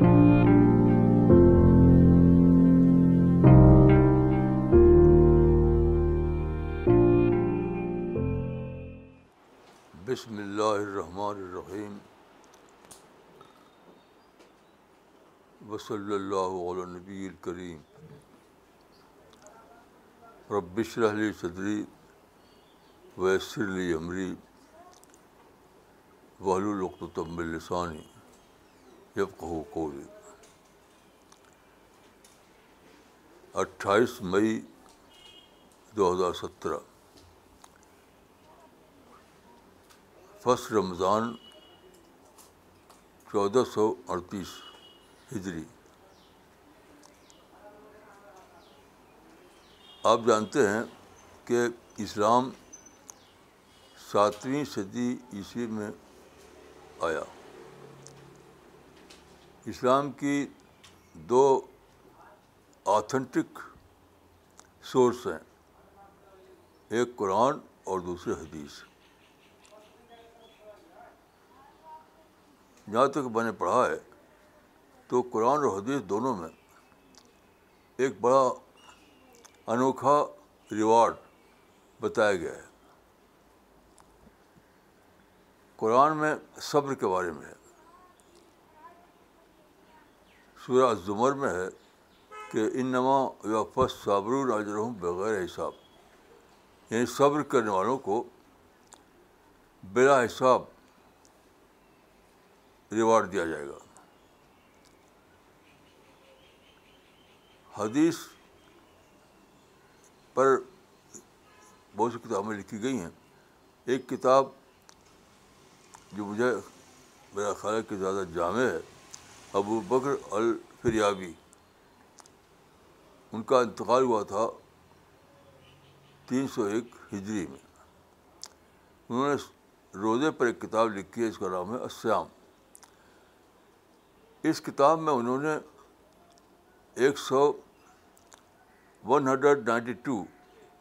بسم اللہ الرحمن الرحیم وصلی اللہ علیہ نبی الکریم ربش رحلی صدری ویسر علی عمری وحل القتم السانی یبقہ قولی۔ اٹھائیس مئی دو ہزار سترہ۔ فسٹ رمضان چودہ سو اڑتیس ہجری۔ آپ جانتے ہیں کہ اسلام ساتویں صدی عیسوی میں آیا۔ اسلام کی دو آتھینٹک سورس ہیں۔ ایک قرآن اور دوسرے حدیث۔ جہاں تک میں نے پڑھا ہے تو قرآن اور حدیث دونوں میں ایک بڑا انوکھا ریوارڈ بتایا گیا ہے۔ قرآن میں صبر کے بارے میں ہے۔ سورہ زمر میں ہے کہ ان نما یافس صابر اجرحم بغیر حساب۔ یعنی صبر کرنے والوں کو بلا حساب ریوارڈ دیا جائے گا۔ حدیث پر بہت سی کتابیں لکھی گئی ہیں۔ ایک کتاب جو مجھے میرا خیال ہے کہ زیادہ جامع ہے۔ ابو بکر الفریابی۔ ان کا انتقال ہوا تھا تین سو ایک ہجری میں۔ انہوں نے روزے پر ایک کتاب لکھی ہے، اس کا نام ہے اسیام اس کتاب میں انہوں نے ایک سو ون ہنڈریڈ نائنٹی ٹو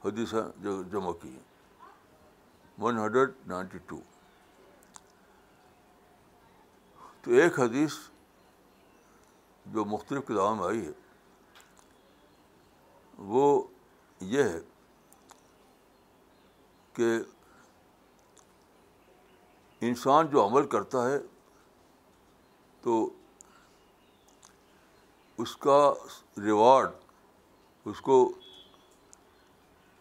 حدیثیں جو جمع کی ہیں۔ One hundred ninety two. تو ایک حدیث جو مختلف کتابوں میں آئی ہے، وہ یہ ہے کہ انسان جو عمل کرتا ہے تو اس کا ریوارڈ، اس کو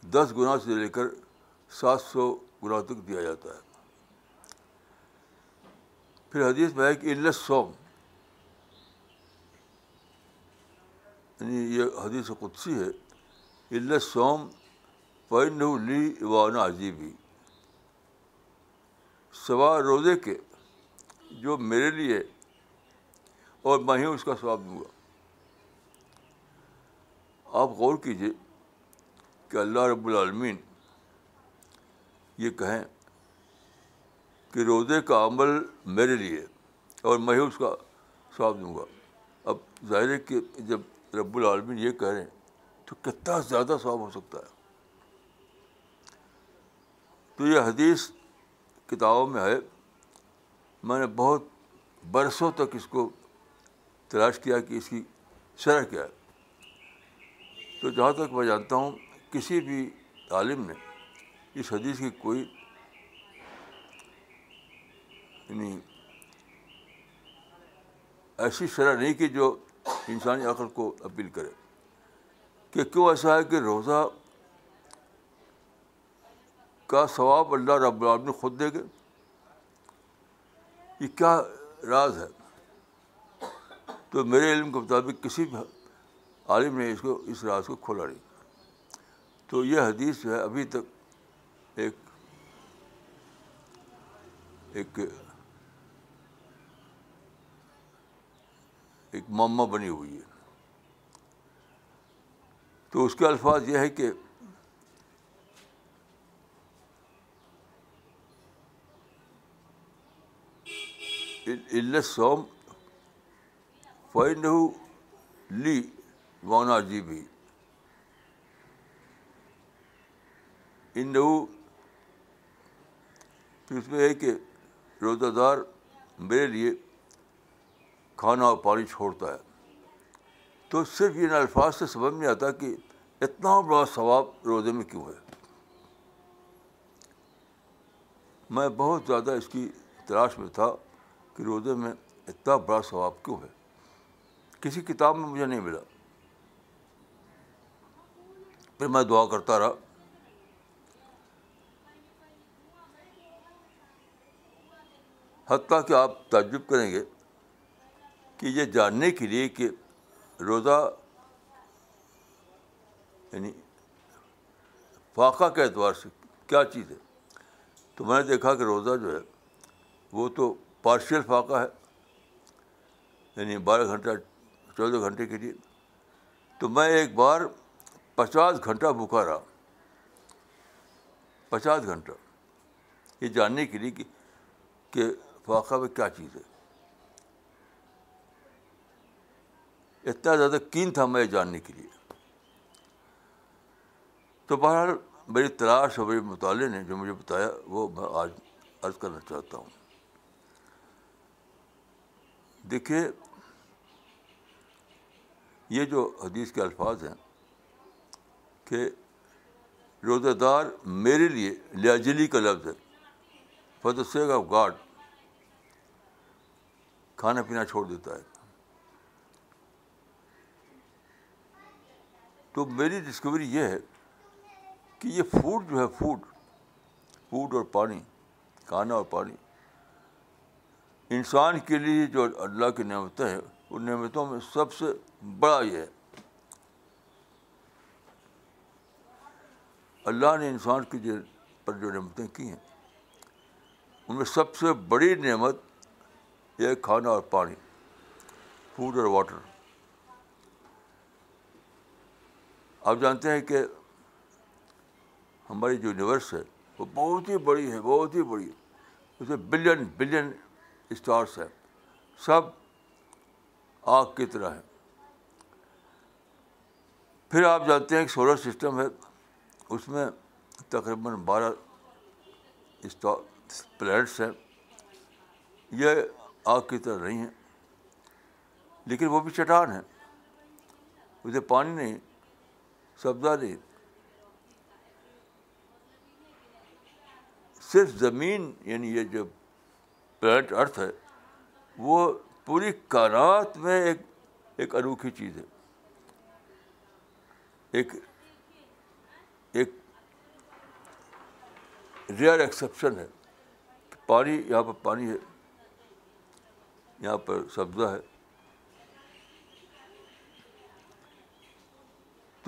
دس گنا سے لے کر سات سو گنا تک دیا جاتا ہے۔ پھر حدیث میں ہے کہ علت سوم یعنی یہ حدیث قدسی ہے۔ علت سوم پین لی وانا عجیبی سوا روزے کے جو میرے لیے اور میں ہی اس کا ثواب دوں گا۔ آپ غور کیجیے کہ اللہ رب العالمین یہ کہیں کہ روزے کا عمل میرے لیے اور میں ہی اس کا ثواب دوں گا۔ اب ظاہر ہے کہ جب رب العالمین یہ کہہ رہے ہیں، تو کتنا زیادہ ثواب ہو سکتا ہے؟ تو یہ حدیث کتابوں میں ہے، میں نے بہت برسوں تک اس کو تلاش کیا کہ اس کی شرح کیا ہے۔ تو جہاں تک میں جانتا ہوں، کسی بھی عالم نے اس حدیث کی کوئی یعنی ایسی شرح نہیں کی جو انسانی عقل کو اپیل کرے کہ کیوں ایسا ہے کہ روزہ کا ثواب اللہ رب العالمین خود دے گے یہ کیا راز ہے؟ تو میرے علم کے مطابق کسی بھی عالم نے اس کو، اس راز کو کھولا نہیں۔ تو یہ حدیث جو ہے، ابھی تک ایک ایک ایک معمہ بنی ہوئی ہے۔ تو اس کے الفاظ یہ ہے کہ سوم فائن لی وانا جی بھی ان پھر اس میں ہے کہ روزہ دار میرے لیے کھانا اور پانی چھوڑتا ہے۔ تو صرف ان الفاظ سے سمجھ نہیں آتا کہ اتنا بڑا ثواب روزے میں کیوں ہے۔ میں بہت زیادہ اس کی تلاش میں تھا کہ روزے میں اتنا بڑا ثواب کیوں ہے۔ کسی کتاب میں مجھے نہیں ملا۔ پھر میں دعا کرتا رہا۔ حتیٰ کہ آپ تعجب کریں گے۔ کہ یہ جاننے کے لیے کہ روزہ یعنی فاقہ کے اعتبار سے کیا چیز ہے۔ تو میں نے دیکھا کہ روزہ جو ہے وہ تو پارشل فاقہ ہے یعنی بارہ گھنٹہ، چودہ گھنٹے کے لیے۔ تو میں ایک بار پچاس گھنٹہ بھوکا رہا۔ پچاس گھنٹہ۔ یہ جاننے کے لیے کہ فاقہ میں کیا چیز ہے۔ اتنا زیادہ کین تھا میں جاننے کے لیے۔ تو بہرحال میری تلاش اور میرے مطالعے نے جو مجھے بتایا وہ میں آج عرض کرنا چاہتا ہوں۔ دیکھیے، یہ جو حدیث کے الفاظ ہیں کہ روزہ دار میرے لیے لیاجلی کا لفظ ہے فد سیگ آف گاڈ کھانا پینا چھوڑ دیتا ہے۔ تو میری ڈسکوری یہ ہے کہ یہ فوڈ جو ہے فوڈ فوڈ اور پانی، کھانا اور پانی، انسان کے لیے جو اللہ کی نعمتیں ہیں، ان نعمتوں میں سب سے بڑا یہ ہے۔ اللہ نے انسان کی جو پر جو نعمتیں کی ہیں، ان میں سب سے بڑی نعمت یہ کھانا اور پانی فوڈ اور واٹر آپ جانتے ہیں کہ ہماری جو یونیورس ہے، وہ بہت ہی بڑی ہے، بہت ہی بڑی ہے۔ اسے بلین بلین اسٹارس ہیں۔ سب آگ کی طرح ہیں۔ پھر آپ جانتے ہیں کہ سولر سسٹم ہے، اس میں تقریباً بارہ اسٹار پلینٹس ہیں۔ یہ آگ کی طرح نہیں ہیں، لیکن وہ بھی چٹان ہیں۔ اسے پانی نہیں سبزہ نہیں۔ صرف زمین یعنی یہ جو پلانٹ ارتھ ہے، وہ پوری کائنات میں ایک ایک انوکھی چیز ہے۔ ایک ایک ریئر ایکسیپشن ہے۔ پانی، یہاں پر پانی ہے، یہاں پر سبزہ ہے۔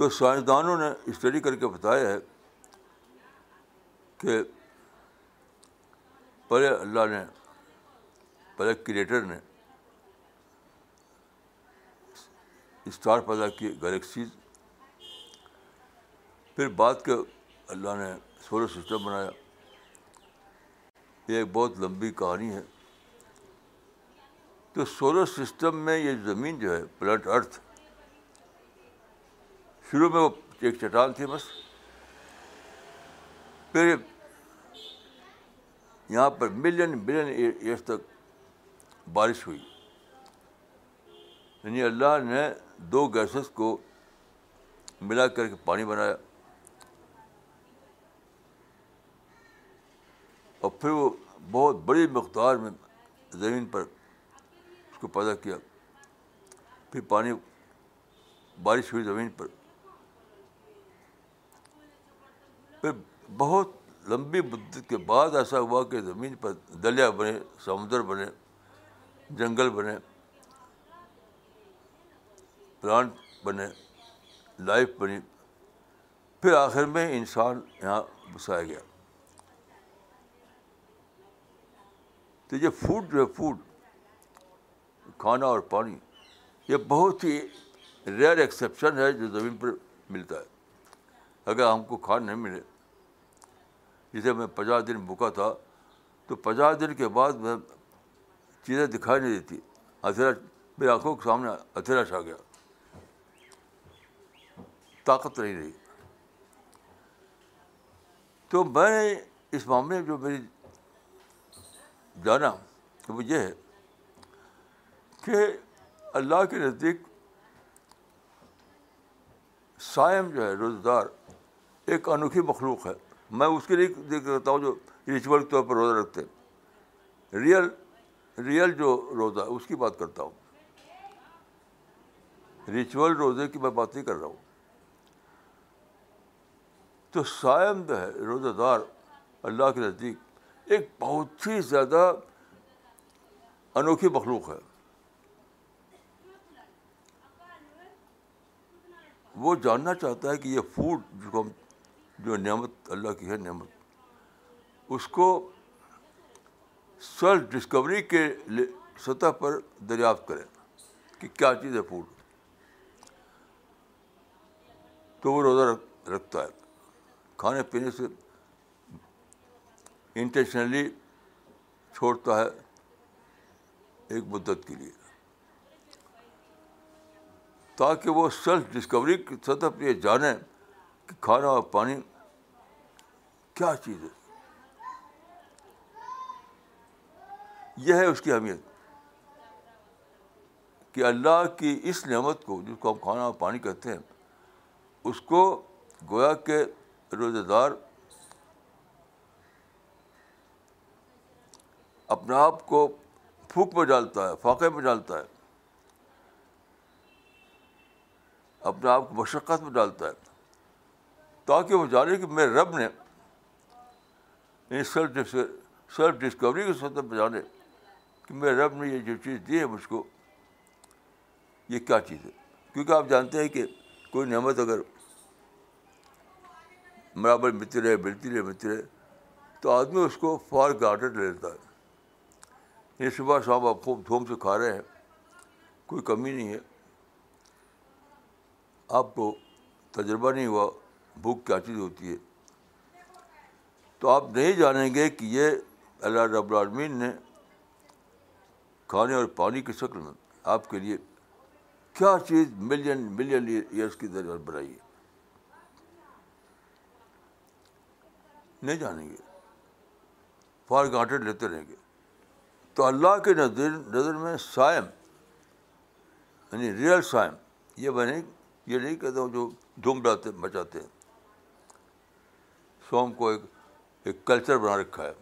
تو سائنسدانوں نے اسٹڈی کر کے بتایا ہے کہ پہلے اللہ نے، پہلے کریٹر نے اسٹار پیدا کیے گلیکسیز، پھر بعد کے اللہ نے سولر سسٹم بنایا۔ یہ ایک بہت لمبی کہانی ہے۔ تو سولر سسٹم میں یہ زمین جو ہے، پلانٹ ارتھ شروع میں وہ ایک چٹان تھی بس۔ پھر یہاں پر ملین بلین ایئرس تک بارش ہوئی۔ یعنی اللہ نے دو گیسز کو ملا کر کے پانی بنایا۔ اور پھر وہ بہت بڑی مقدار میں زمین پر اس کو پیدا کیا۔ پھر پانی، بارش ہوئی زمین پر۔ پھر بہت لمبی مدت کے بعد ایسا ہوا کہ زمین پر دریا بنے، سمندر بنے، جنگل بنے، پلانٹ بنے، لائف بنی۔ پھر آخر میں انسان یہاں بسایا گیا۔ تو یہ فوڈ جو ہے فوڈ کھانا اور پانی، یہ بہت ہی ریئر ایکسیپشن ہے جو زمین پر ملتا ہے۔ اگر ہم کو کھانا نہیں ملے جسے میں پچاس دن بھوکا تھا، تو پچاس دن کے بعد میں چیزیں دکھائی نہیں دیتی۔ ادھیرا میری آنکھوں کے سامنے ادھیرا چھا گیا۔ طاقت نہیں رہی۔ تو میں نے اس معاملے میں جو میری جانا، وہ یہ ہے کہ اللہ کے نزدیک سائم جو ہے روزہ دار ایک انوکھی مخلوق ہے۔ میں اس کے لیے ذکر کرتا ہوں جو ریچول کے طور پر روزہ رکھتے ہیں۔ ریئل ریئل جو روزہ، اس کی بات کرتا ہوں۔ ریچول روزے کی میں بات نہیں کر رہا ہوں۔ تو سائم جو ہے، روزہ دار اللہ کے نزدیک ایک بہت ہی زیادہ انوکھی مخلوق ہے۔ وہ جاننا چاہتا ہے کہ یہ فوڈ جو ہم جو نعمت اللہ کی ہے، نعمت۔ اس کو سیلف ڈسکوری کے سطح پر دریافت کرے کہ کیا چیز ہے فوڈ تو وہ روزہ رکھتا ہے۔ کھانے پینے سے انٹینشنلی چھوڑتا ہے ایک مدت کے لیے۔ تاکہ وہ سیلف ڈسکوری کی سطح پہ یہ جانیں کہ کھانا اور پانی کیا چیز ہے؟ یہ ہے اس کی اہمیت کہ اللہ کی اس نعمت کو جس کو ہم کھانا اور پانی کہتے ہیں، اس کو گویا کے روزے دار اپنے آپ کو پھونک میں ڈالتا ہے، فاقے میں ڈالتا ہے، اپنے آپ کو مشقت میں ڈالتا ہے، تاکہ وہ جانے کہ میرے رب نے سیلف سیلف ڈسکوری کی سطح پہ جانے کہ میرے رب نے یہ جو چیز دی ہے مجھ کو، یہ کیا چیز ہے؟ کیونکہ آپ جانتے ہیں کہ کوئی نعمت اگر برابر ملتی رہے ملتی رہے ملتی رہے، تو آدمی اس کو فار گارڈر لے لیتا ہے۔ یہ صبح شام آپ خوب دھوم سے کھا رہے ہیں، کوئی کمی نہیں ہے۔ آپ کو تجربہ نہیں ہوا بھوک کیا چیز ہوتی ہے۔ تو آپ نہیں جانیں گے کہ یہ اللہ رب العالمین نے کھانے اور پانی کی شکل میں آپ کے لیے کیا چیز ملین ملین ایئرس کی درجہ بنائی ہے؟ نہیں جانیں گے۔ فار گانٹیڈ لیتے رہیں گے۔ تو اللہ کے نظر نظر میں سائم یعنی ریئل سائم، یہ میں نہیں یہ نہیں کہتا ہوں جو دھوم ڈالتے مچاتے ہیں۔ سوم کو ایک ایک کلچر بنا رکھا ہے۔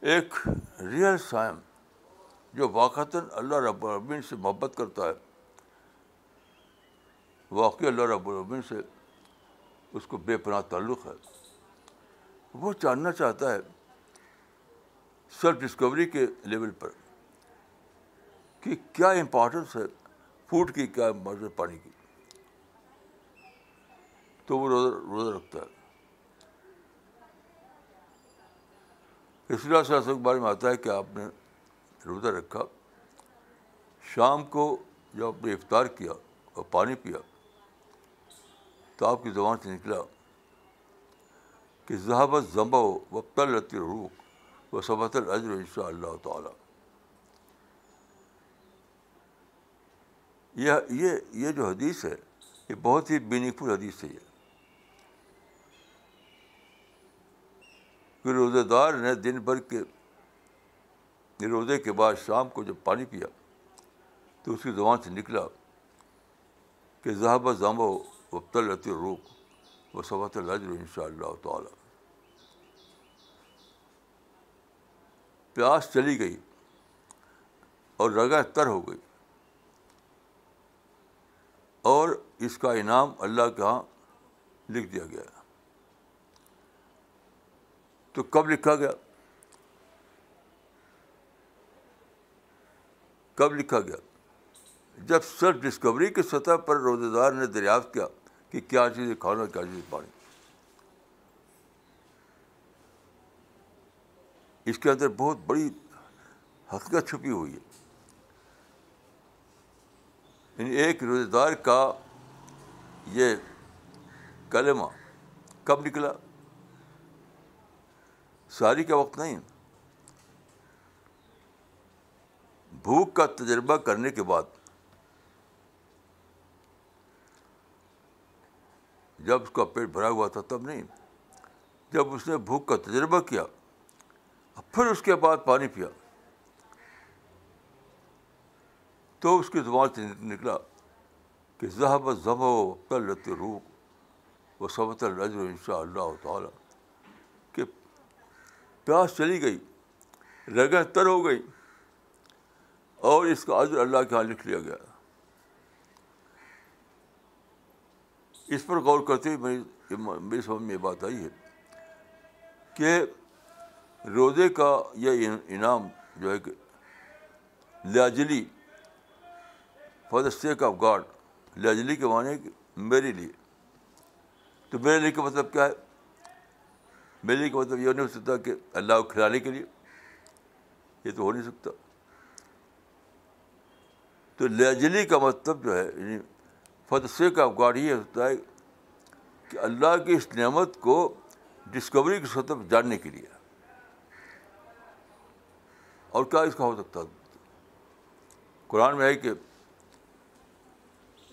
ایک ریئل سائم جو واقعتاً اللہ رب العالمین سے محبت کرتا ہے۔ واقعی اللہ رب العالمین سے اس کو بے پناہ تعلق ہے۔ وہ جاننا چاہتا ہے سیلف ڈسکوری کے لیول پر کہ کیا امپورٹنس ہے فوڈ کی، کیا امپورٹنس پانی کی۔ تو وہ روزہ روزہ رکھتا ہے۔ اس لیے سے بارے میں آتا ہے کہ آپ نے روزہ رکھا، شام کو جب آپ نے افطار کیا اور پانی پیا، تو آپ کی زبان سے نکلا کہ ذہبت ضمبا ہو وہ تل روح وہ سبت الجر ان شاء اللہ تعالیٰ۔ یہ یہ یہ جو حدیث ہے، یہ بہت ہی میننگ فل حدیث ہے یہ۔ کہ روزے دار نے دن بھر کے روزے کے بعد شام کو جب پانی پیا تو اس کی زبان سے نکلا کہ ذہب ضم و وبتل رہتی روک وہ صبح الجر ان شاء اللہ تعالیٰ۔ پیاس چلی گئی اور رگا تر ہو گئی اور اس کا انعام اللہ کے یہاں لکھ دیا گیا۔ تو کب لکھا گیا؟ کب لکھا گیا۔ جب سیلف ڈسکوری کی سطح پر روزے دار نے دریافت کیا کہ کیا چیز کھانا، کیا چیز پانی۔ اس کے اندر بہت بڑی حقیقت چھپی ہوئی ہے۔ یعنی ایک روزے دار کا یہ کلمہ کب نکلا؟ ساری کا وقت نہیں۔ بھوک کا تجربہ کرنے کے بعد جب اس کا پیٹ بھرا ہوا تھا تب نہیں۔ جب اس نے بھوک کا تجربہ کیا پھر اس کے بعد پانی پیا۔ تو اس کی زبان سے نکلا کہ ذہب ضب و تلت روح و صبت الرجر ان شاء اللہ تعالیٰ۔ پیاس چلی گئی، رگیں تر ہو گئی اور اس کا عزر اللہ کے یہاں لکھ لیا گیا۔ اس پر غور کرتے ہوئے میری میری سمجھ میں یہ بات آئی ہے کہ روزے کا یہ انعام جو ہے کہ لاجلی for the sake of God لاجلی کے معنی میرے لیے۔ تو میرے لیے کا مطلب کیا ہے؟ میرے لیے کا مطلب یہ نہیں ہو سکتا کہ اللہ کو کھلانے کے لیے۔ یہ تو ہو نہیں سکتا۔ تو لاجلی کا مطلب جو ہے یعنی فار سیک آف گاڈ یہ ہوتا ہے کہ اللہ کی اس نعمت کو ڈسکوری کی سطح جاننے کے لیے۔ اور کیا اس کا ہو سکتا؟ قرآن میں ہے کہ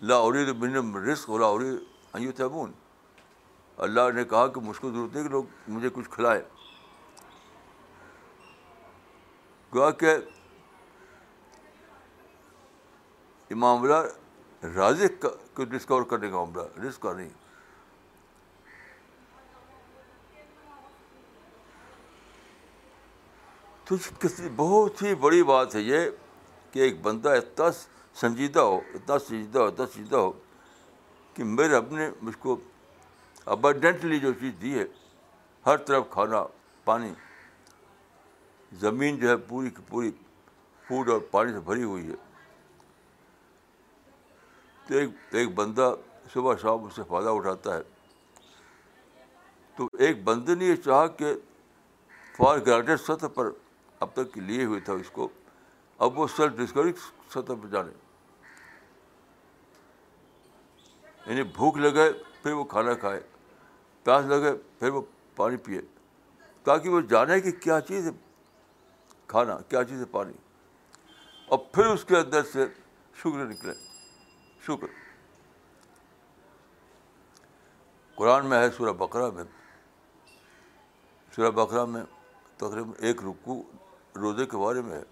لا عرید بن رسک لا عرید ایو تبون اللہ نے کہا کہ مجھ کو ضرورت نہیں کہ لوگ مجھے کچھ کھلائے گوا کہ یہ معاملہ رازق کو ڈسکور کرنے کا معاملہ رسک کا نہیں۔ تو کتنی بہت ہی بڑی بات ہے یہ کہ ایک بندہ اتنا سنجیدہ ہو، اتنا سنجیدہ ہو، اتنا سنجیدہ ہو کہ میرے اپنے مجھ کو ابرڈنٹلی جو چیز دی ہے، ہر طرف کھانا، پانی، زمین جو ہے پوری کی پوری فوڈ اور پانی سے بھری ہوئی ہے۔ تو ایک ایک بندہ صبح شام اس سے فائدہ اٹھاتا ہے۔ تو ایک بندے نے یہ چاہا کہ فار گرانٹیڈ سطح پر اب تک لیے ہوئے تھا اس کو، اب وہ سیلف ڈسکوری سطح پہ جانے۔ یعنی بھوک لگے پھر وہ کھانا کھائے۔ پیاس لگے، پھر وہ پانی پیے۔ تاکہ وہ جانے کہ کیا چیز ہے۔ کھانا، کیا چیز ہے پانی۔ اور پھر اس کے اندر سے شکر نکلے۔ شکر۔ قرآن میں ہے سورہ بقرہ میں۔ سورہ بقرہ میں تقریباً ایک رکو روزے کے بارے میں ہے۔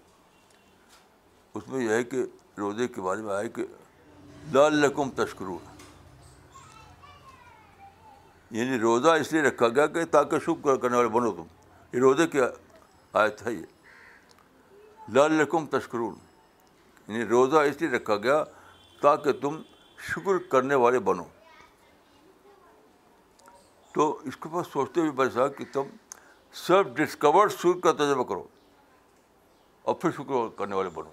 اس میں یہ ہے کہ روزے کے بارے میں آئے کہ لال لقم تشکرو یعنی روزہ اس لیے رکھا گیا کہ تاکہ شکر کرنے والے بنو تم۔ یہ روزے کی آیت ہے یہ۔ لال لقم تشکرون۔ یعنی روزہ اس لیے رکھا گیا تاکہ تم شکر کرنے والے بنو۔ تو اس کے پاس سوچتے ہوئے بچا کہ تم سیلف ڈسکورڈ شکر کا تجربہ کرو اور پھر شکر کرنے والے بنو۔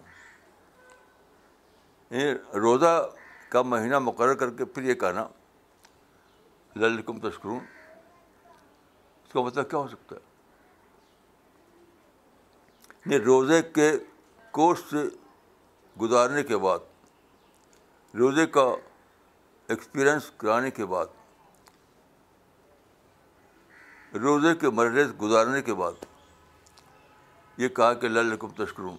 یہ روزہ کا مہینہ مقرر کر کے پھر یہ کہنا للکم تشکرون اس کا مطلب کیا ہو سکتا ہے؟ یہ روزے کے کورس سے گزارنے کے بعد، روزے کا ایکسپیرئنس کرانے کے بعد، روزے کے مرحلے گزارنے کے بعد، یہ کہا کہ للکم تشکرون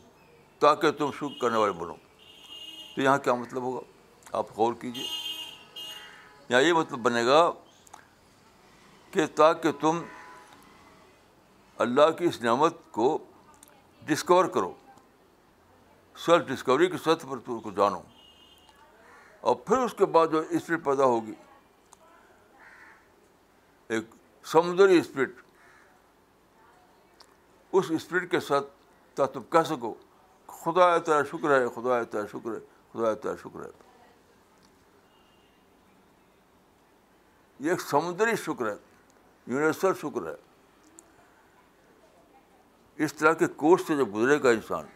تاکہ تم شکر کرنے والے بنو۔ تو یہاں کیا مطلب ہوگا؟ آپ غور کیجیے یہاں یہ مطلب بنے گا کہ تاکہ تم اللہ کی اس نعمت کو ڈسکور کرو سیلف ڈسکوری کی سطح پر تم کو جانو۔ اور پھر اس کے بعد جو اسپرٹ پیدا ہوگی، ایک سمندری اسپرٹ اس اسپرٹ کے ساتھ تاکہ تم کہہ سکو، خدا تیرا شکر ہے، خدا تیرا شکر ہے، خدا تیرا شکر ہے۔ یہ ایک سمندری شکر ہے۔ یونیورسل شکر ہے۔ اس طرح کے کورس سے جب گزرے گا انسان،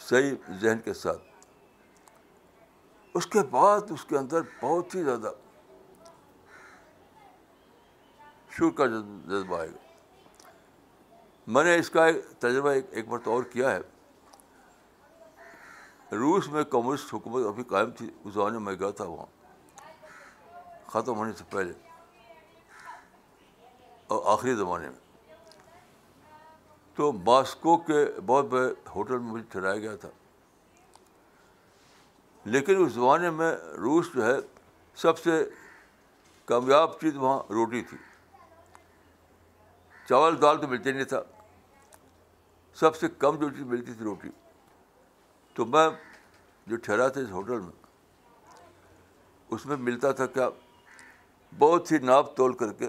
صحیح ذہن کے ساتھ، اس کے بعد اس کے اندر بہت ہی زیادہ شکر کا جذبہ آئے گا۔ میں نے اس کا تجربہ ایک ایک مرتبہ اور کیا ہے۔ روس میں کمیونسٹ حکومت ابھی قائم تھی، اس زمانے میں گیا تھا وہاں، ختم ہونے سے پہلے۔ اور آخری زمانے میں۔ تو ماسکو کے بہت بڑے ہوٹل میں مجھے ٹھہرایا گیا تھا۔ لیکن اس زمانے میں روس جو ہے، سب سے کامیاب چیز وہاں روٹی تھی۔ چاول، دال تو ملتے نہیں تھا۔ سب سے کم جو چیز ملتی تھی روٹی۔ تو میں جو ٹھہرا تھا اس ہوٹل میں، اس میں ملتا تھا کیا؟ بہت سی ناپ تول کر کے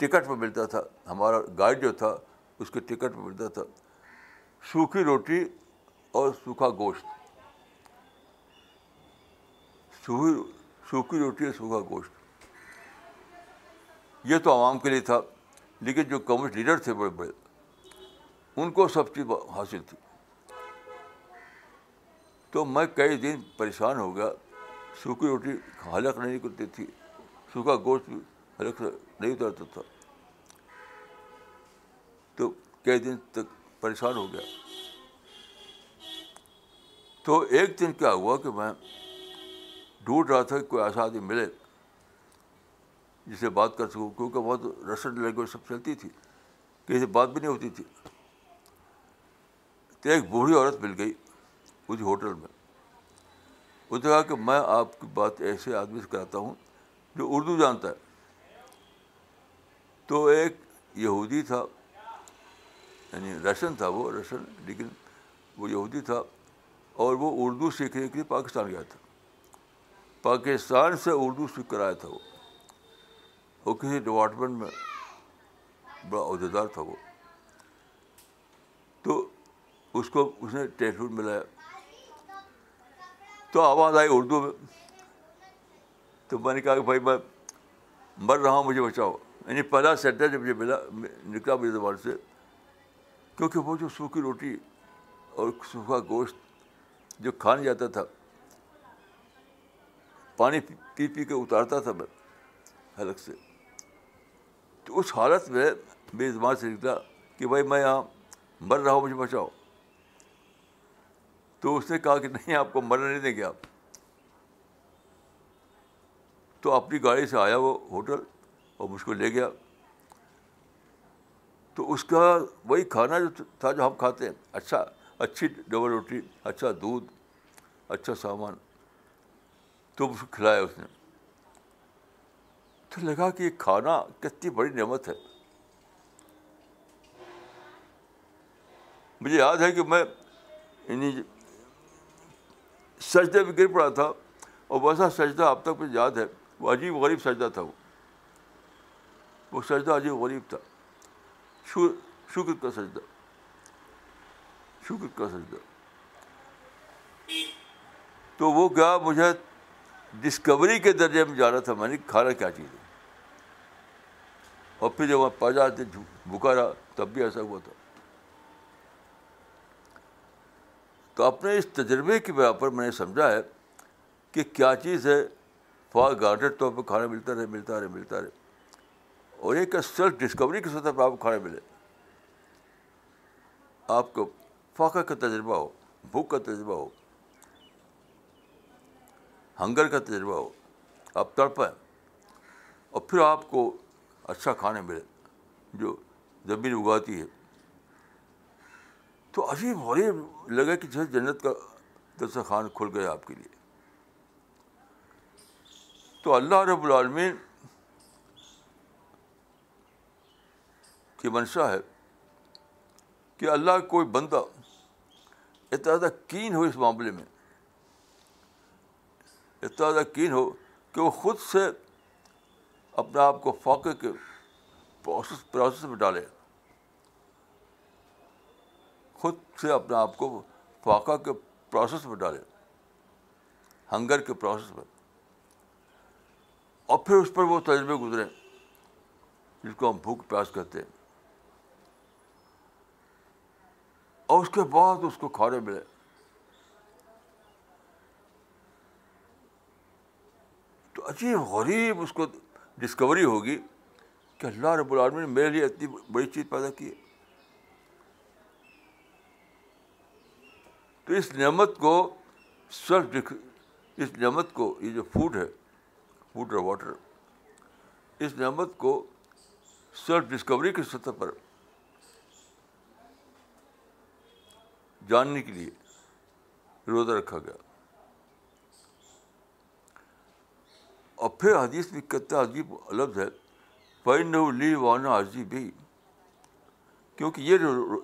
ٹکٹ پہ ملتا تھا۔ ہمارا گائیڈ جو تھا، اس کے ٹکٹ پہ ملتا تھا۔ سوکھی روٹی اور سوکھا گوشت۔ سوکھی روٹی اور سوکھا گوشت۔ یہ تو عوام کے لیے تھا، لیکن جو کمیونسٹ لیڈر تھے بڑے بڑے، ان کو سب چیز حاصل تھی۔ تو میں کئی دن پریشان ہو گیا۔ سوکھی روٹی حلق نہیں کرتی تھی، سوکھا گوشت بھی حلق نہیں اترتا تھا۔ تو کئی دن تک پریشان ہو گیا۔ تو ایک دن کیا ہوا کہ میں ڈھونڈ رہا تھا کہ کوئی ایسا آدمی ملے، جسے بات کر سکوں، کیونکہ بہت رسن لینگویج سب چلتی تھی، کسی سے بات بھی نہیں ہوتی تھی۔ تو ایک بوڑھی عورت مل گئی اس ہوٹل میں۔ اس نے کہا کہ میں آپ کی بات ایسے آدمی سے کراتا ہوں جو اردو جانتا ہے۔ تو ایک یہودی تھا یعنی رشن تھا وہ، رشن، لیکن وہ یہودی تھا اور وہ اردو سیکھنے کے لیے پاکستان گیا تھا۔ پاکستان سے اردو سیکھ کر آیا تھا وہ۔ وہ کسی ڈپارٹمنٹ میں بڑا عہدیدار تھا وہ۔ تو اس کو اس نے ٹیلیفون ملایا۔ تو آواز آئی اردو میں۔ تو میں نے کہا کہ بھائی میں مر رہا ہوں، مجھے بچاؤ۔ یعنی پہلا سینٹر جب مجھے ملا، نکلا میری زبان سے، کیونکہ وہ جو سوکھی روٹی اور سوکھا گوشت جو کھانے جاتا تھا، پانی پی پی کے اتارتا تھا میں حلق سے، تو اس حالت میں میری زبان سے نکلا کہ بھائی میں یہاں مر رہا ہوں، مجھے بچاؤ۔ تو اس نے کہا کہ نہیں، آپ کو مرنے نہیں دیں گے آپ۔ تو اپنی گاڑی سے آیا وہ ہوٹل۔ اور مجھ کو لے گیا۔ تو اس کا وہی کھانا جو تھا جو ہم کھاتے ہیں اچھا اچھی ڈبل روٹی اچھا دودھ اچھا سامان۔ تو اس کو کھلایا اس نے۔ تو لگا کہ یہ کھانا کتنی بڑی نعمت ہے۔ مجھے یاد ہے کہ میں یعنی سجدے میں گر پڑا تھا اور ویسا سجدہ اب تک مجھے یاد ہے، وہ عجیب غریب سجدہ تھا وہ۔ وہ سجدہ عجیب غریب تھا شکر کا سجدہ شکر کا سجدہ تو وہ کیا مجھے ڈسکوری کے درجے میں جانا تھا میں نے کھانا کیا چیز ہے اور پھر جب وہاں جاتے بھوکا رہا تب بھی ایسا ہوا تھا تو اپنے اس تجربے کی بنا پر میں نے سمجھا ہے کہ کیا چیز ہے فار گارڈر طور پہ کھانا ملتا رہے ملتا رہے ملتا رہے اور ایک سیلف ڈسکوری کی سطح پہ آپ کو کھانا ملے۔ آپ کو فاقہ کا تجربہ ہو، بھوک کا تجربہ ہو، ہنگر کا تجربہ ہو، آپ تڑپیں اور پھر آپ کو اچھا کھانے ملے جو زمین اگاتی ہے۔ تو عجیب غریب لگا کہ جیسے جنت کا دسترخوان کھل گیا آپ کے لیے۔ تو اللہ رب العالمین کی منشا ہے کہ اللہ کوئی بندہ اتنا زیادہ کین ہو اس معاملے میں، اتنا زیادہ کین ہو کہ وہ خود سے اپنے آپ کو فاقے کے پروسیس پروسیس میں ڈالے۔ خود سے اپنے آپ کو فاقہ کے پروسیس میں ڈالے ہنگر کے پروسیس میں۔ اور پھر اس پر وہ تجربے گزرے، جس کو ہم بھوک پیاس کہتے ہیں۔ اور اس کے بعد اس کو کھانے ملے۔ تو عجیب غریب اس کو ڈسکوری ہوگی کہ اللہ رب العالمین نے میرے لیے اتنی بڑی چیز پیدا کی۔ ہے تو اس نعمت کو سیلف اس نعمت کو یہ جو فوڈ ہے فوڈ اور واٹر اس نعمت کو سیلف ڈسکوری کی سطح پر جاننے کے لیے روزہ رکھا گیا۔ اور پھر حدیث بھی کتنا عجیب لفظ ہے پین لی وانا عجیب بھی کیونکہ یہ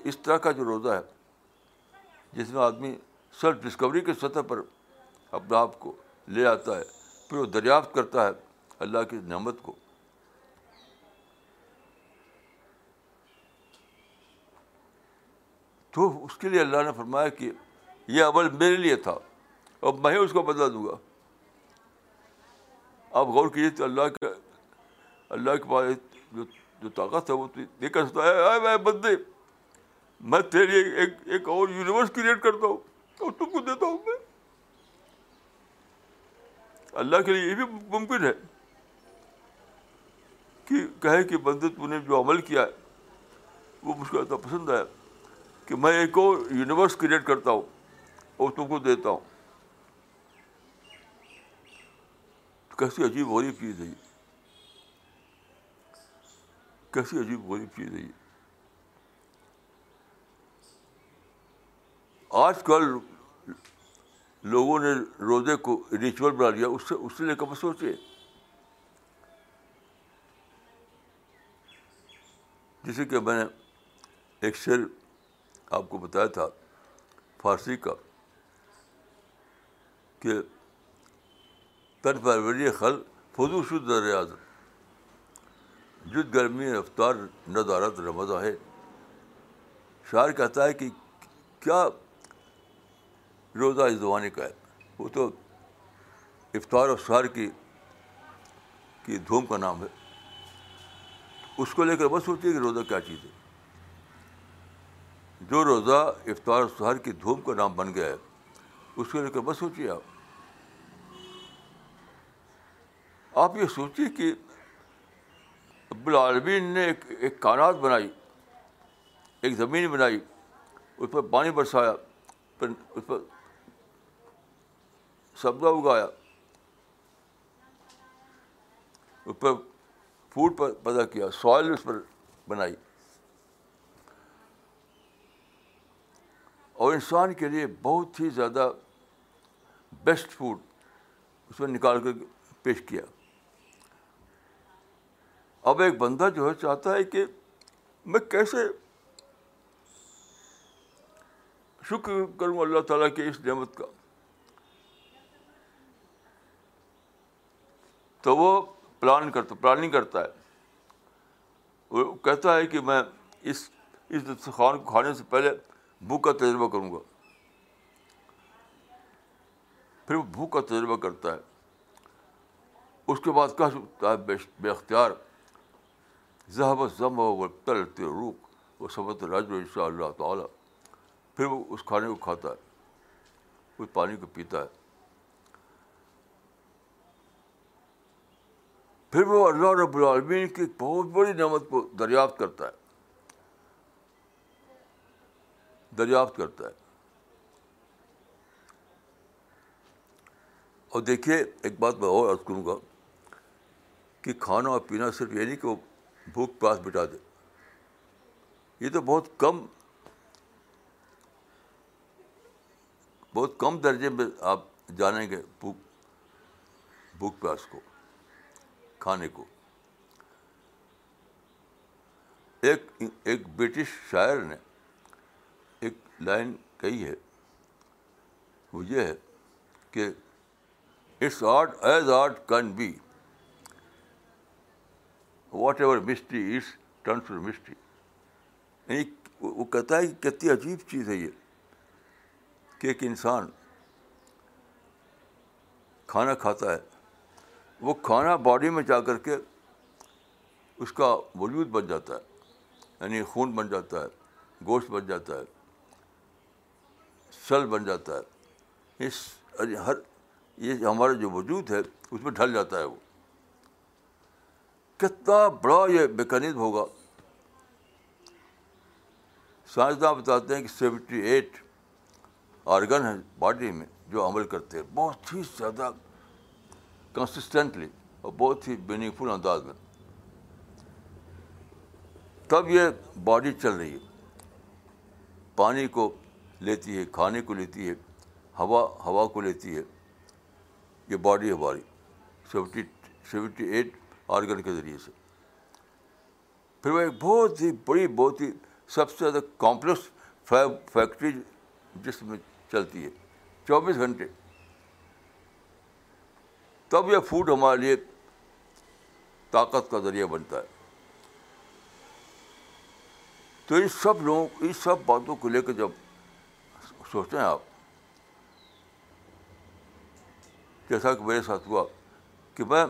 اس طرح کا جو روزہ ہے، جس میں آدمی سیلف ڈسکوری کے سطح پر اپنے آپ کو لے آتا ہے، پھر وہ دریافت کرتا ہے اللہ کی نعمت کو۔ تو اس کے لیے اللہ نے فرمایا کہ یہ عمل میرے لیے تھا، اب میں ہی اس کو بدلا دوں گا۔ آپ غور کیجیے تو اللہ کے اللہ کے پاس جو جو طاقت ہے وہ یہ کر سکتا ہے۔ بندے، میں تیری ایک ایک اور یونیورس کریٹ کرتا ہوں، اور تم کو دیتا ہوں میں۔ اللہ کے لیے یہ بھی ممکن ہے کہ کہے کہ بندے، تو نے جو عمل کیا ہے، وہ مجھ کو اتنا پسند ہے کہ میں ایک اور یونیورس کریٹ کرتا ہوں اور تم کو دیتا ہوں۔ کیسی عجیب غریب چیز ہے یہ۔ کیسی عجیب غریب چیز ہے یہ۔ آج کل لوگوں نے روزے کو ریچول بنا لیا، اس سے اس سے لے کر سوچے جیسے کہ میں نے ایک شعر آپ کو بتایا تھا، فارسی کا، کہ تن پروری خل فضو شد ریاض جد گرمی رفتار ندارت رمضا ہے۔ شاعر کہتا ہے کہ کیا روزہ اس زمانے کا ہے؟ وہ تو افطار و شعر کی کی دھوم کا نام ہے۔ اس کو لے کر بس سوچیے کہ روزہ کیا چیز ہے۔ جو روزہ افطار و شہر کی دھوم کا نام بن گیا ہے، اس کو لے کر بس سوچیے آپ۔ آپ یہ سوچیے کہ رب العالمین نے ایک ایک کائنات بنائی، ایک زمین بنائی، اس پر پانی برسایا، پھر اس پر سبزہ اگایا، اس پر فوڈ پیدا کیا، سوائل اس پر بنائی۔ اور انسان کے لیے بہت ہی زیادہ بیسٹ فوڈ اس میں نکال کر پیش کیا۔ اب ایک بندہ جو ہے چاہتا ہے کہ میں کیسے شکر کروں اللہ تعالیٰ کی اس نعمت کا۔ تو وہ پلان کرتا، پلاننگ کرتا ہے۔ وہ کہتا ہے کہ میں اس اس دستخوان کو کھانے سے پہلے بھوک کا تجربہ کروں گا۔ پھر وہ بھوک کا تجربہ کرتا ہے۔ اس کے بعد کہہ سکتا ہے، بے اختیار، ذہب ضم و تلتے روک وہ سبت راج ان شاء اللہ تعالیٰ۔ پھر وہ اس کھانے کو کھاتا ہے، اس پانی کو پیتا ہے۔ پھر وہ اللہ رب العالمین کی بہت بڑی نعمت کو دریافت کرتا ہے۔ دریافت کرتا ہے۔ اور دیکھیے، ایک بات میں اور عرض کروں گا کہ کھانا اور پینا صرف یہ نہیں کہ وہ بھوک پیاس بٹا دے، یہ تو بہت کم بہت کم درجے میں آپ جانیں گے بھوک بھوک پیاس کو، کھانے کو۔ ایک ایک برٹش شاعر نے لائن کہی ہے۔ وہ یہ ہے کہ it's art as art can be. Whatever mystery is turn mystery. یعنی وہ کہتا ہے کہ کتنی عجیب چیز ہے یہ کہ ایک انسان کھانا کھاتا ہے، وہ کھانا باڈی میں جا کر کے اس کا وجود بن جاتا ہے یعنی خون بن جاتا ہے، گوشت بن جاتا ہے۔ سل بن جاتا ہے۔ اس ہر یہ ہمارا جو وجود ہے، اس میں ڈھل جاتا ہے وہ۔ کتنا بڑا یہ میکینزم ہوگا۔ سائنسداں بتاتے ہیں کہ سیونٹی ایٹ آرگن ہیں باڈی میں جو عمل کرتے ہیں، بہت ہی زیادہ کنسسٹنٹلی اور بہت ہی میننگ فل انداز میں۔ تب یہ باڈی چل رہی ہے۔ پانی کو لیتی ہے، کھانے کو لیتی ہے، ہوا ہوا کو لیتی ہے۔ یہ باڈی ہماری، سیونٹی سیونٹی ایٹ آرگن کے ذریعے سے۔ پھر وہ ایک بہت ہی بڑی، بہت ہی سب سے زیادہ کمپلیکس فیکٹری جس میں چلتی ہے، چوبیس گھنٹے۔ تب یہ فوڈ ہمارے لیے طاقت کا ذریعہ بنتا ہے۔ تو ان سب لوگوں ان سب باتوں کو لے کے جب سوچتے ہیں آپ جیسا کہ میرے ساتھ ہوا کہ میں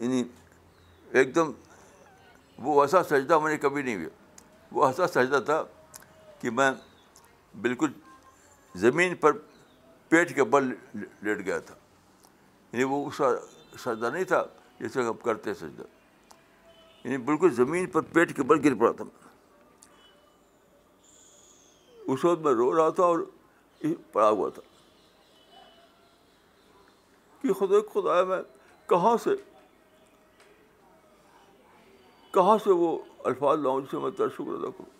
یعنی ایک دم وہ ایسا سجدہ میں نے کبھی نہیں ہوا وہ ایسا سجدہ تھا کہ میں بالکل زمین پر پیٹ کے بل لیٹ گیا تھا یعنی وہ اس کا سجدہ نہیں تھا جیسے ہم کرتے سجدہ یعنی بالکل زمین پر پیٹ کے بل گر پڑا تھا۔ اس وقت میں رو رہا تھا اور پڑا ہوا تھا کہ خدا خدا میں کہاں سے کہاں سے وہ الفاظ لاؤں جسے میں تر شکر ادا کروں۔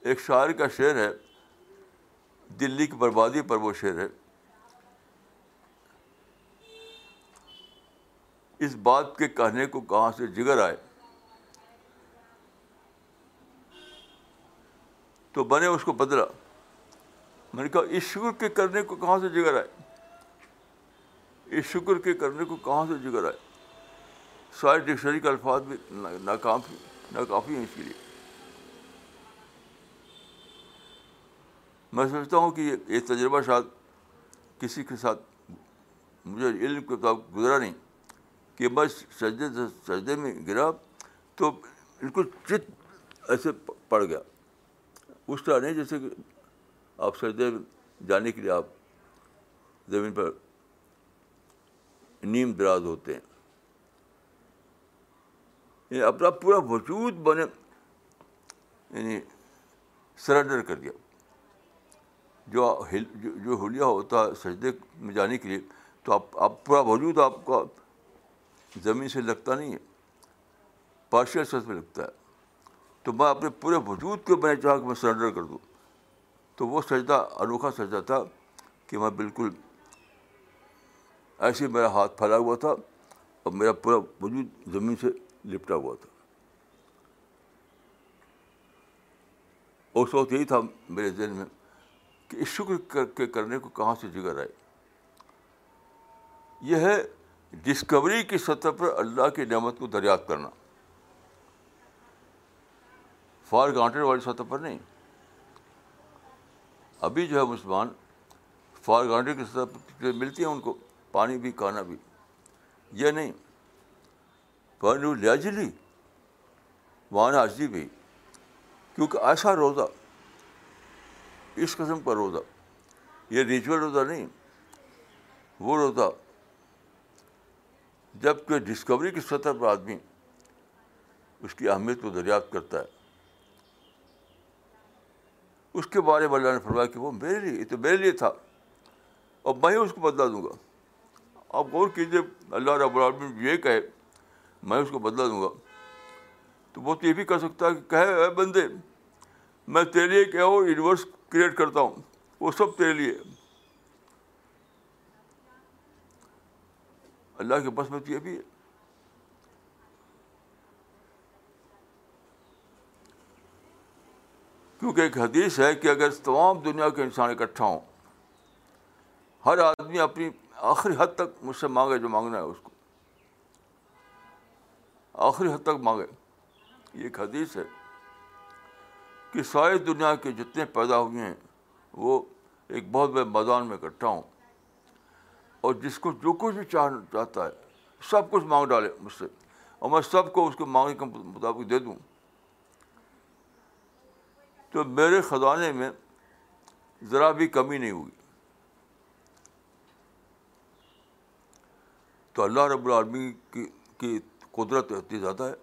ایک شاعر کا شعر ہے، دلی کی بربادی پر وہ شعر ہے۔ اس بات کے کہنے کو کہاں سے جگر آئے؟ تو میں نے اس کو بدلا۔ میں نے کہا، اس شکر کے کرنے کو کہاں سے جگر آئے؟ اس شکر کے کرنے کو کہاں سے جگر آئے؟ سارے ڈکشنری کے الفاظ بھی ناکافی ناکافی ہیں اس کے لیے۔ میں سمجھتا ہوں کہ یہ تجربہ شاید کسی کے ساتھ مجھے علم کے طور گزرا نہیں۔ کہ میں سجدے سجدے میں گرا تو بالکل چت ایسے پڑ گیا۔ اس طرح نہیں، جیسے کہ آپ سجدے جانے کے لیے آپ زمین پر نیم دراز ہوتے ہیں۔ یعنی اپنا پورا وجود بنے یعنی سرنڈر کر دیا۔ جو جو حلیہ ہوتا ہے سجدے میں جانے کے لیے، تو آپ آپ پورا وجود آپ کا زمین سے لگتا نہیں ہے، پارشل سچ میں لگتا ہے۔ تو میں اپنے پورے وجود کو میں چاہا کہ میں سرنڈر کر دوں۔ تو وہ سجدہ، انوکھا سجدہ تھا کہ میں بالکل ایسے میرا ہاتھ پھیلا ہوا تھا اور میرا پورا وجود زمین سے لپٹا ہوا تھا۔ اس وقت یہی تھا میرے ذہن میں کہ اس شکر کر کے کرنے کو کہاں سے جگر آئے یہ ہے ڈسکوری کی سطح پر اللہ کی نعمت کو دریافت کرنا۔ فار گانٹر والی سطح پر نہیں۔ ابھی جو ہے مسلمان، فار گانٹر کی سطح پر ملتی ہیں ان کو، پانی بھی، کھانا بھی۔ یہ نہیں۔ پانی لیاجلی وہاں عجی بھی، کیونکہ ایسا روزہ، اس قسم کا روزہ، یہ ریچول روزہ نہیں۔ وہ روزہ جبکہ ڈسکوری کی سطح پر آدمی اس کی اہمیت کو دریافت کرتا ہے۔ اس کے بارے میں اللہ نے فرمایا کہ وہ میرے لیے تو میرے لیے تھا۔ اور میں ہی اس کو بدلا دوں گا۔ آپ غور کیجیے اللہ رب العالمین یہ کہے، میں اس کو بدلا دوں گا۔ تو وہ تو یہ بھی کر سکتا ہے کہ کہے، اے بندے، میں تیرے لیے کیا وہ یونیورس کریٹ کرتا ہوں، وہ سب تیرے لیے۔ اللہ کے بس میں تو یہ بھی ہے۔ کیونکہ ایک حدیث ہے کہ اگر تمام دنیا کے انسان اکٹھا ہوں، ہر آدمی اپنی آخری حد تک مجھ سے مانگے جو مانگنا ہے اس کو۔ آخری حد تک مانگے۔ یہ ایک حدیث ہے کہ ساری دنیا کے جتنے پیدا ہوئے ہیں، وہ ایک بہت بڑے میدان میں اکٹھا ہوں۔ اور جس کو جو کچھ بھی چاہ چاہتا ہے، سب کچھ مانگ ڈالے مجھ سے۔ اور میں سب کو اس کو مانگنے کے مطابق دے دوں۔ تو میرے خزانے میں ذرا بھی کمی نہیں ہوگی تو اللہ رب العالمین کی کی قدرت اتنی زیادہ ہے۔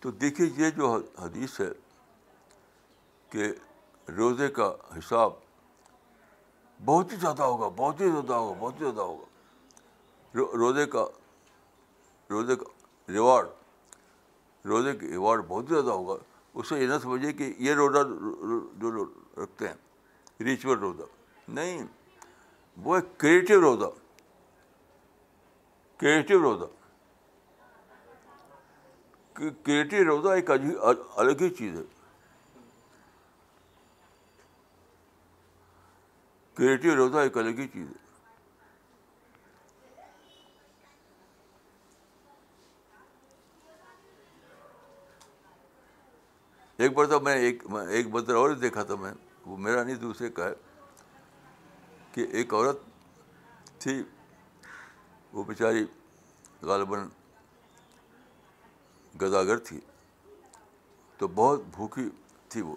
تو دیکھیے یہ جو حدیث ہے کہ روزے کا حساب بہت ہی زیادہ ہوگا، بہت ہی زیادہ ہوگا، بہت ہی زیادہ ہوگا۔ روزے کا روزے کا ریوارڈ روزے کے ریوارڈ بہت زیادہ ہوگا۔ اس سے یہ نہ سمجھے کہ یہ روزہ جو لوگ رکھتے ہیں، ریچول روزہ۔ نہیں، وہ ایک کریٹیو روزہ۔ کریٹو روزہ۔ کریٹو روزہ ایک الگ ہی چیز ہے۔ کریٹو روزہ ایک الگ ہی چیز ہے۔ ایک بار تو میں ایک ایک بدر اور دیکھا تھا میں، وہ میرا نہیں، دوسرے کا ہے، کہ ایک عورت تھی، وہ بیچاری غالباً گداگر تھی، تو بہت بھوکی تھی وہ۔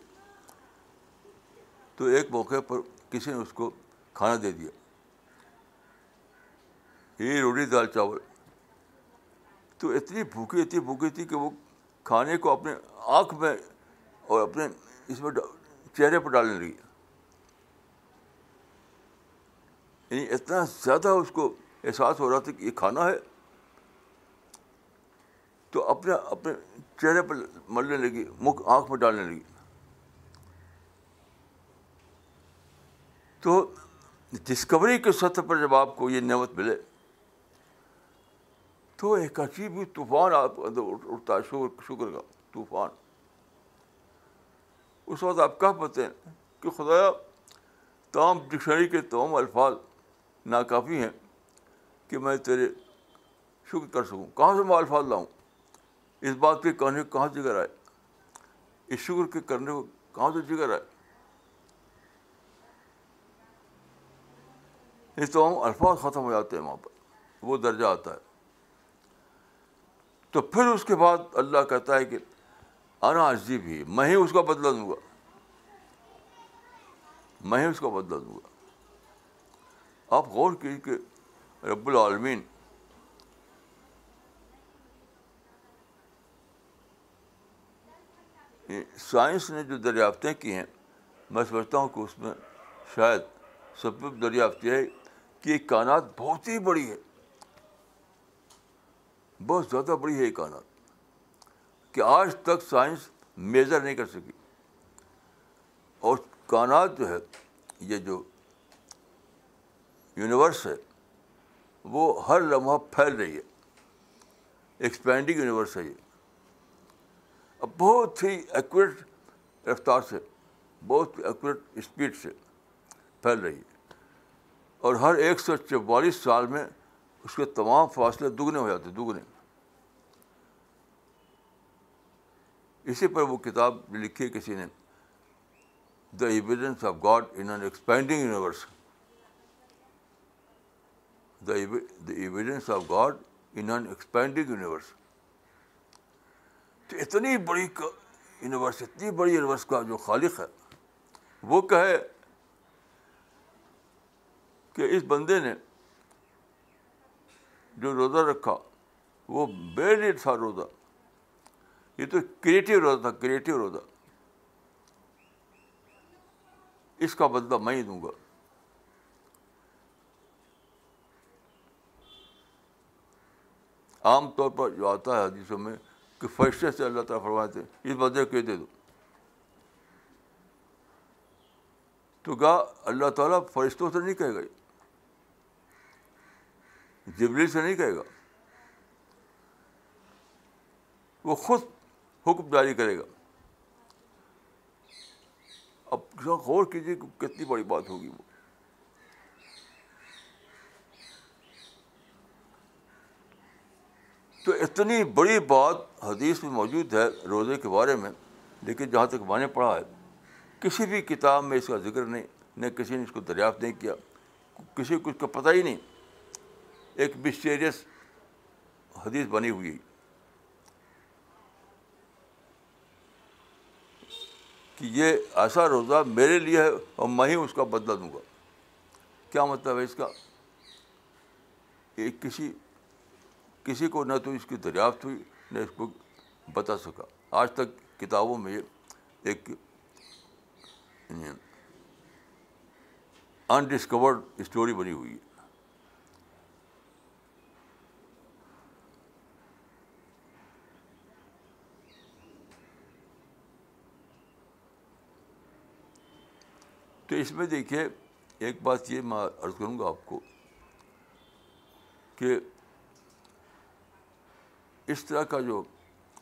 تو ایک موقع پر کسی نے اس کو کھانا دے دیا۔ یہ روٹی، دال، چاول۔ تو اتنی بھوکی اتنی بھوکی تھی کہ وہ کھانے کو اپنے آنکھ میں اور اپنے اس میں چہرے پر ڈالنے لگی۔ یعنی اتنا زیادہ اس کو احساس ہو رہا تھا کہ یہ کھانا ہے، تو اپنے اپنے چہرے پر ملنے لگی، مکھ آنکھ میں ڈالنے لگی۔ تو ڈسکوری کے سطح پر جب آپ کو یہ نعمت ملے، تو ایک عجیب طوفان آپ اندر اٹھتا ہے، شکر شکر کا طوفان۔ اس وقت آپ کہہ پاتے ہیں کہ خدایا تمام ڈکشنری کے تمام الفاظ ناکافی ہیں کہ میں تیرے شکر کر سکوں۔ کہاں سے میں الفاظ لاؤں؟ اس بات کے کہنے کو کہاں جگر آئے اس شکر کے کرنے کو کہاں سے جگر آئے یہ تمام الفاظ ختم ہو جاتے ہیں وہاں پر۔ وہ درجہ آتا ہے۔ تو پھر اس کے بعد اللہ کہتا ہے کہ آنا عجیب ہی میں ہی اس کا بدلا دوں گا میں ہی اس کا بدلا دوں گا آپ غور کیجیے کہ رب العالمین سائنس نے جو دریافتیں کی ہیں میں سمجھتا ہوں کہ اس میں شاید سب دریافت یہ ہے کہ یہ کائنات بہت ہی بڑی ہے بہت زیادہ بڑی ہے یہ کائنات کہ آج تک سائنس میزر نہیں کر سکی۔ اور کائنات جو ہے، یہ جو یونیورس ہے، وہ ہر لمحہ پھیل رہی ہے۔ ایکسپینڈنگ یونیورس ہے یہ۔ اب بہت ہی ایکوریٹ رفتار سے، بہت ایکوریٹ اسپیڈ سے پھیل رہی ہے۔ اور ہر ایک سو چوالیس سال میں اس کے تمام فاصلے دگنے ہو جاتے، دگنے۔ اسی پر وہ کتاب لکھی کسی نے۔ The evidence of God in an expanding universe the evidence of God in an expanding universe تو اتنی بڑی یونیورس اتنی بڑی یونیورس کا جو خالق ہے، وہ کہے کہ اس بندے نے جو روزہ رکھا، وہ بے نیٹ تھا روزہ۔ یہ تو کریٹو روزہ تھا کریٹو روزہ۔ اس کا بدلہ میں ہی دوں گا۔ عام طور پر جو آتا ہے حدیثوں میں کہ فرشتے سے اللہ تعالیٰ فرماتے ہیں، اس بدلے کے دے دو۔ تو کہا، اللہ تعالیٰ فرشتوں سے نہیں کہے گا جبری سے نہیں کہے گا۔ وہ خود حکم جاری کرے گا۔ اب غور کیجیے کہ کتنی بڑی بات ہوگی وہ۔ تو اتنی بڑی بات حدیث میں موجود ہے روزے کے بارے میں، لیکن جہاں تک میں نے پڑھا ہے، کسی بھی کتاب میں اس کا ذکر نہیں، نہ کسی نے اس کو دریافت نہیں کیا، کسی کو اس کا پتہ ہی نہیں۔ ایک مسٹیریس حدیث بنی ہوئی کہ یہ ایسا روزہ میرے لیے ہے اور میں ہی اس کا بدلہ دوں گا۔ کیا مطلب ہے اس کا؟ ایک کسی کسی کو نہ تو اس کی دریافت ہوئی، نہ اس کو بتا سکا۔ آج تک کتابوں میں ایک یعنی انڈسکورڈ اسٹوری بنی ہوئی ہے۔ تو اس میں دیکھیے ایک بات یہ میں عرض کروں گا آپ کو کہ اس طرح کا جو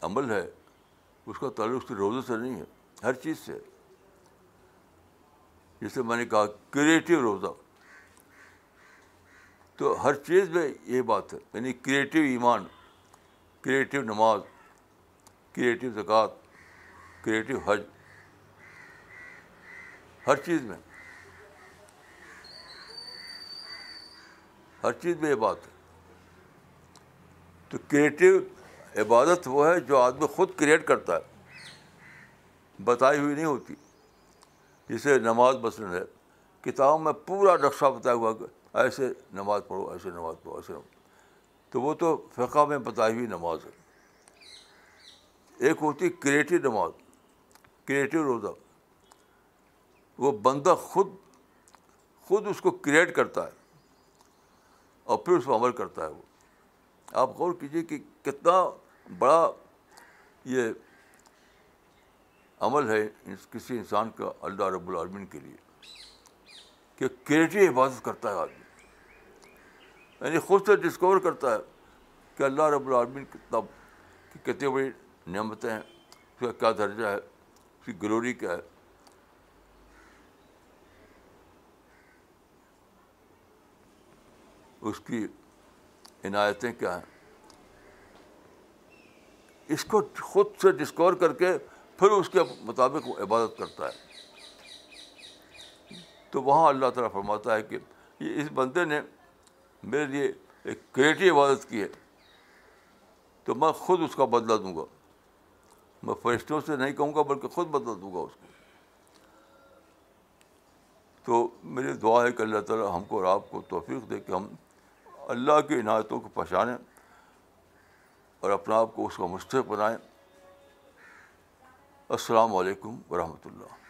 عمل ہے، اس کا تعلق سے روزے سے نہیں ہے، ہر چیز سے جیسے میں نے کہا کریٹیو روزہ۔ تو ہر چیز میں یہ بات ہے یعنی کریٹیو ایمان کریٹیو نماز کریٹیو زکوٰۃ کریٹیو حج۔ ہر چیز میں۔ ہر چیز میں یہ بات ہے۔ تو کریٹیو عبادت وہ ہے جو آدمی خود کریٹ کرتا ہے۔ بتائی ہوئی نہیں ہوتی۔ جسے نماز مثلاً ہے۔ کتاب میں پورا نقشہ بتایا ہوا کہ ایسے نماز پڑھو، ایسے نماز پڑھو، ایسے نماز۔ تو وہ تو فقہ میں بتائی ہوئی نماز ہے۔ ایک ہوتی کریٹو نماز کریٹو روزہ۔ وہ بندہ خود خود اس کو کریٹ کرتا ہے اور پھر اس کو عمل کرتا ہے وہ۔ آپ غور کیجیے کہ کتنا بڑا یہ عمل ہے کسی انسان کا اللہ رب العالمین کے لیے کہ کریٹو عبادت کرتا ہے آدمی۔ یعنی خود سے ڈسکور کرتا ہے کہ اللہ رب العالمین کتنا کتنی بڑی نعمتیں ہیں، اس کا کیا درجہ ہے، اس کی گلوری کیا ہے۔ اس کی عنایتیں کیا ہیں؟ اس کو خود سے ڈسکور کر کے پھر اس کے مطابق وہ عبادت کرتا ہے۔ تو وہاں اللہ تعالیٰ فرماتا ہے کہ یہ اس بندے نے میرے لیے ایک کریٹو عبادت کی ہے۔ تو میں خود اس کا بدلا دوں گا۔ میں فرشتوں سے نہیں کہوں گا بلکہ خود بدلا دوں گا اس کو۔ تو میری دعا ہے کہ اللہ تعالیٰ ہم کو اور آپ کو توفیق دے کہ ہم اللہ کی عنایتوں کو پہچانیں اور اپنا آپ کو اس کا مستحق بنائیں۔ السلام علیکم ورحمۃ اللہ۔